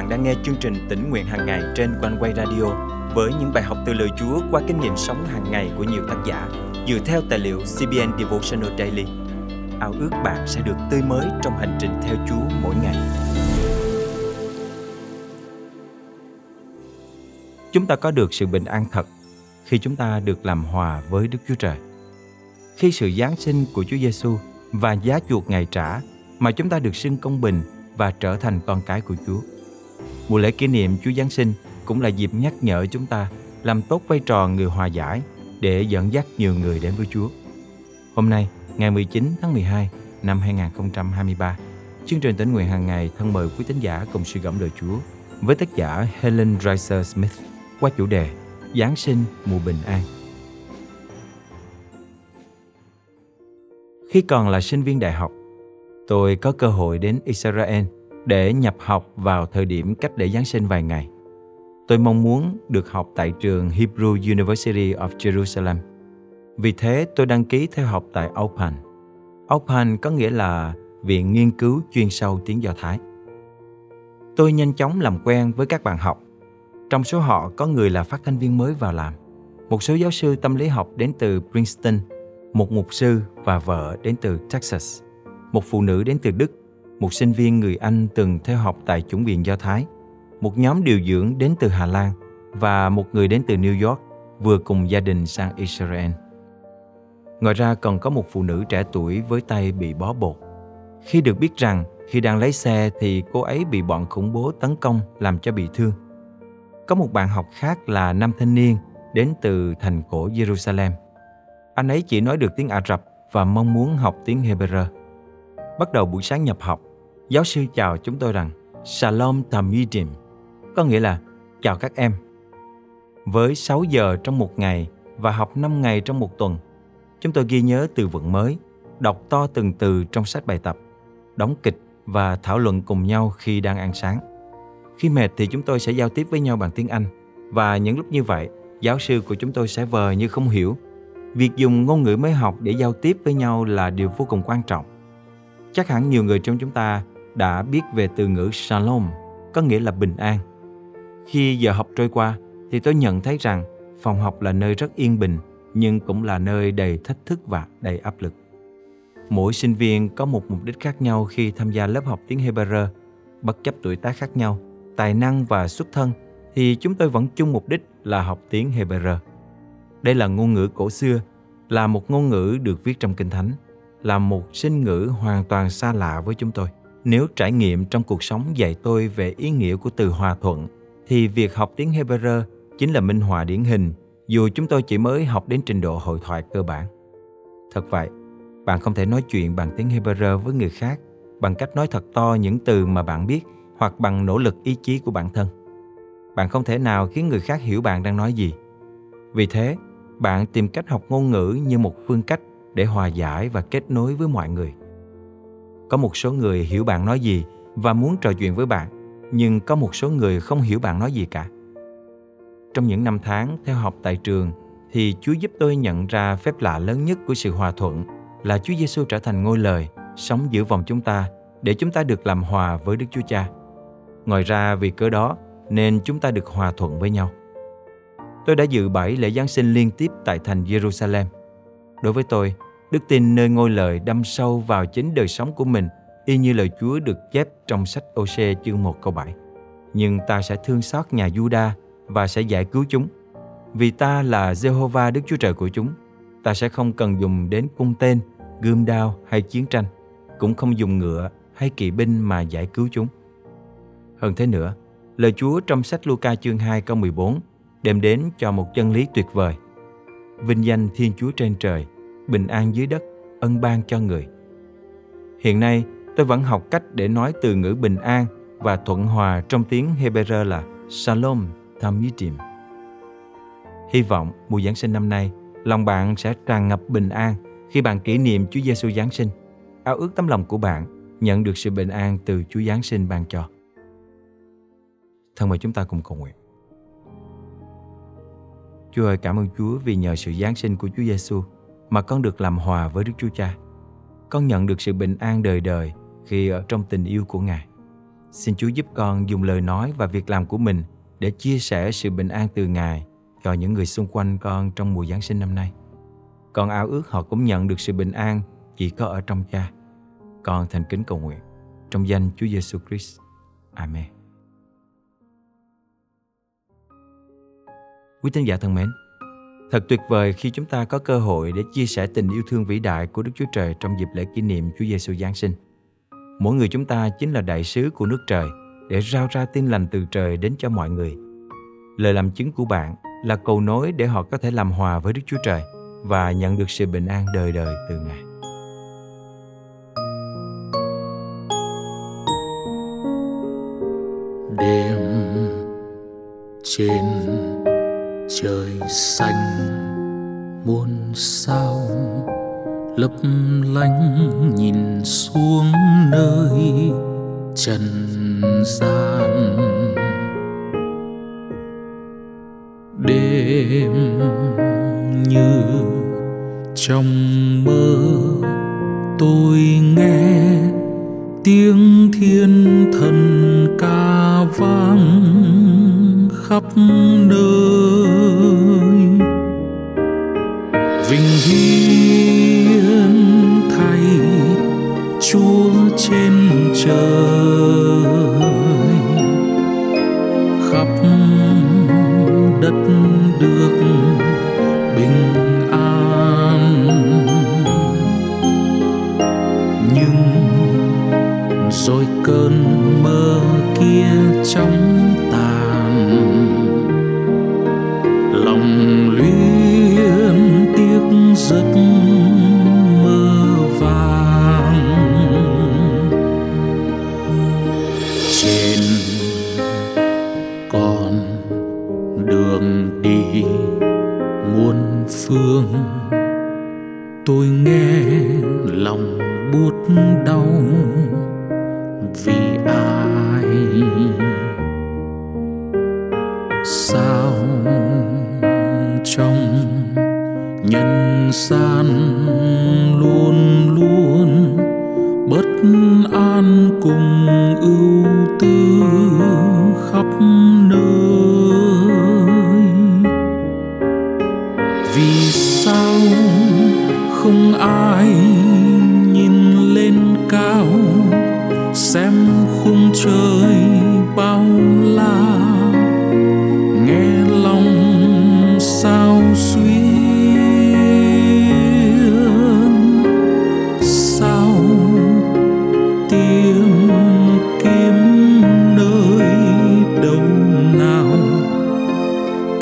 bạn đang nghe chương trình tỉnh nguyện hàng ngày trên quanh quay radio với những bài học từ lời Chúa qua kinh nghiệm sống hàng ngày của nhiều tác giả dựa theo tài liệu CBN Devotional Daily. Ao ước bạn sẽ được tươi mới trong hành trình theo Chúa mỗi ngày. Chúng ta có được sự bình an thật khi chúng ta được làm hòa với Đức Chúa Trời. Khi sự giáng sinh của Chúa Giêsu và giá chuộc Ngài trả mà chúng ta được xưng công bình và trở thành con cái của Chúa. Mùa lễ kỷ niệm Chúa Giáng sinh cũng là dịp nhắc nhở chúng ta làm tốt vai trò người hòa giải để dẫn dắt nhiều người đến với Chúa. Hôm nay, ngày 19 tháng 12 năm 2023, chương trình tỉnh nguyện hàng ngày thân mời quý tín giả cùng suy gẫm lời Chúa với tác giả Helen Dreiser Smith qua chủ đề Giáng sinh mùa bình an. Khi còn là sinh viên đại học, tôi có cơ hội đến Israel để nhập học vào thời điểm cách để Giáng sinh vài ngày. Tôi mong muốn được học tại trường Hebrew University of Jerusalem. Vì thế tôi đăng ký theo học tại Open. Open có nghĩa là Viện Nghiên cứu chuyên sâu tiếng Do Thái. Tôi nhanh chóng làm quen với các bạn học. Trong số họ có người là phát thanh viên mới vào làm. Một số giáo sư tâm lý học đến từ Princeton, một mục sư và vợ đến từ Texas, một phụ nữ đến từ Đức, một sinh viên người Anh từng theo học tại chủng viện Do Thái – một nhóm điều dưỡng đến từ Hà Lan và một người đến từ New York vừa cùng gia đình sang Israel. Ngoài ra còn có một phụ nữ trẻ tuổi với tay bị bó bột. Khi được biết rằng khi đang lấy xe thì cô ấy bị bọn khủng bố tấn công làm cho bị thương. Có một bạn học khác là nam thanh niên đến từ thành cổ Jerusalem. Anh ấy chỉ nói được tiếng Ả Rập và mong muốn học tiếng Hebrew. Bắt đầu buổi sáng nhập học, giáo sư chào chúng tôi rằng Shalom Tamidim, có nghĩa là chào các em. Với 6 giờ trong một ngày và học 5 ngày trong một tuần, chúng tôi ghi nhớ từ vựng mới, đọc to từng từ trong sách bài tập, đóng kịch và thảo luận cùng nhau khi đang ăn sáng. Khi mệt thì chúng tôi sẽ giao tiếp với nhau bằng tiếng Anh và những lúc như vậy, giáo sư của chúng tôi sẽ vờ như không hiểu. Việc dùng ngôn ngữ mới học để giao tiếp với nhau là điều vô cùng quan trọng. Chắc hẳn nhiều người trong chúng ta đã biết về từ ngữ Shalom, có nghĩa là bình an. Khi giờ học trôi qua thì tôi nhận thấy rằng phòng học là nơi rất yên bình nhưng cũng là nơi đầy thách thức và đầy áp lực. Mỗi sinh viên có một mục đích khác nhau khi tham gia lớp học tiếng Hebrew, bất chấp tuổi tác khác nhau, tài năng và xuất thân thì chúng tôi vẫn chung mục đích là học tiếng Hebrew. Đây là ngôn ngữ cổ xưa, là một ngôn ngữ được viết trong Kinh Thánh, là một sinh ngữ hoàn toàn xa lạ với chúng tôi. Nếu trải nghiệm trong cuộc sống dạy tôi về ý nghĩa của từ hòa thuận thì việc học tiếng Hebrew chính là minh họa điển hình dù chúng tôi chỉ mới học đến trình độ hội thoại cơ bản. Thật vậy, bạn không thể nói chuyện bằng tiếng Hebrew với người khác bằng cách nói thật to những từ mà bạn biết hoặc bằng nỗ lực ý chí của bản thân. Bạn không thể nào khiến người khác hiểu bạn đang nói gì. Vì thế, bạn tìm cách học ngôn ngữ như một phương cách để hòa giải và kết nối với mọi người. Có một số người hiểu bạn nói gì và muốn trò chuyện với bạn, nhưng có một số người không hiểu bạn nói gì cả. Trong những năm tháng theo học tại trường thì Chúa giúp tôi nhận ra phép lạ lớn nhất của sự hòa thuận là Chúa Giêsu trở thành ngôi lời sống giữa vòng chúng ta để chúng ta được làm hòa với Đức Chúa Cha. Ngoài ra vì cớ đó nên chúng ta được hòa thuận với nhau. Tôi đã dự bảy lễ Giáng sinh liên tiếp tại thành Jerusalem. Đối với tôi, Đức tin nơi ngôi lời đâm sâu vào chính đời sống của mình y như lời Chúa được chép trong sách ose chương 1 câu 7. Nhưng ta sẽ thương xót nhà Juda và sẽ giải cứu chúng. Vì ta là Jehovah Đức Chúa Trời của chúng, ta sẽ không cần dùng đến cung tên, gươm đao hay chiến tranh, cũng không dùng ngựa hay kỵ binh mà giải cứu chúng. Hơn thế nữa, lời Chúa trong sách Luca chương 2 câu 14 đem đến cho một chân lý tuyệt vời. Vinh danh Thiên Chúa trên trời – bình an dưới đất, ân ban cho người. Hiện nay, tôi vẫn học cách để nói từ ngữ bình an và thuận hòa trong tiếng Hebrew là Shalom Tamidim. Hy vọng mùa Giáng sinh năm nay, lòng bạn sẽ tràn ngập bình an khi bạn kỷ niệm Chúa Giêsu Giáng sinh. Ao ước tấm lòng của bạn nhận được sự bình an từ Chúa Giáng sinh ban cho. Thân mời chúng ta cùng cầu nguyện. Chúa ơi, cảm ơn Chúa vì nhờ sự Giáng sinh của Chúa Giêsu mà con được làm hòa với Đức Chúa Cha. Con nhận được sự bình an đời đời khi ở trong tình yêu của Ngài. Xin Chúa giúp con dùng lời nói và việc làm của mình để chia sẻ sự bình an từ Ngài cho những người xung quanh con trong mùa Giáng sinh năm nay. Con ao ước họ cũng nhận được sự bình an chỉ có ở trong Cha. Con thành kính cầu nguyện trong danh Chúa Giêsu Christ. Amen. Quý tín giả thân mến, thật tuyệt vời khi chúng ta có cơ hội để chia sẻ tình yêu thương vĩ đại của Đức Chúa Trời trong dịp lễ kỷ niệm Chúa Giêsu Giáng sinh. Mỗi người chúng ta chính là đại sứ của nước trời để rao ra tin lành từ trời đến cho mọi người. Lời làm chứng của bạn là cầu nối để họ có thể làm hòa với Đức Chúa Trời và nhận được sự bình an đời đời từ Ngài. Đêm trên trời xanh muôn sao, lấp lánh nhìn xuống nơi trần gian. Đêm như trong mơ, tôi nghe tiếng thiên thần ca vang khắp nơi vinh hiến thay chúa trên trời. Trên con đường đi muôn phương. Tôi nghe lòng buốt đau vì ai, sao trong nhân gian luôn luôn bất an cùng ưu tư khắp nơi. Vì sao không ai nhìn lên cao xem khung trời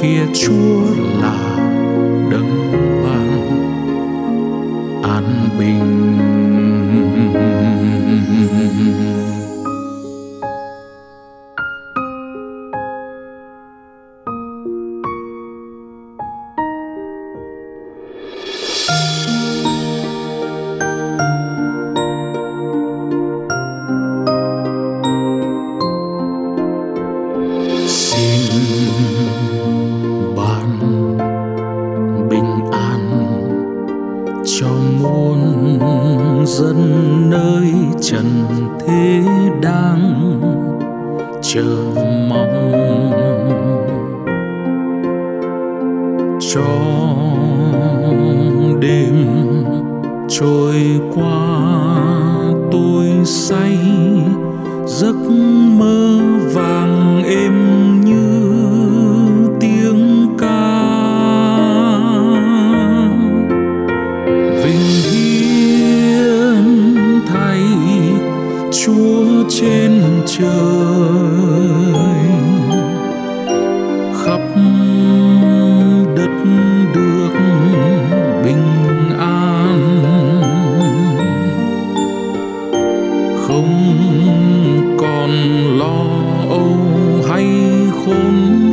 kia chúa là đấng ban an bình. Chờ mong. Cho đêm trôi qua tôi say giấc mơ vàng êm còn lo âu hay khốn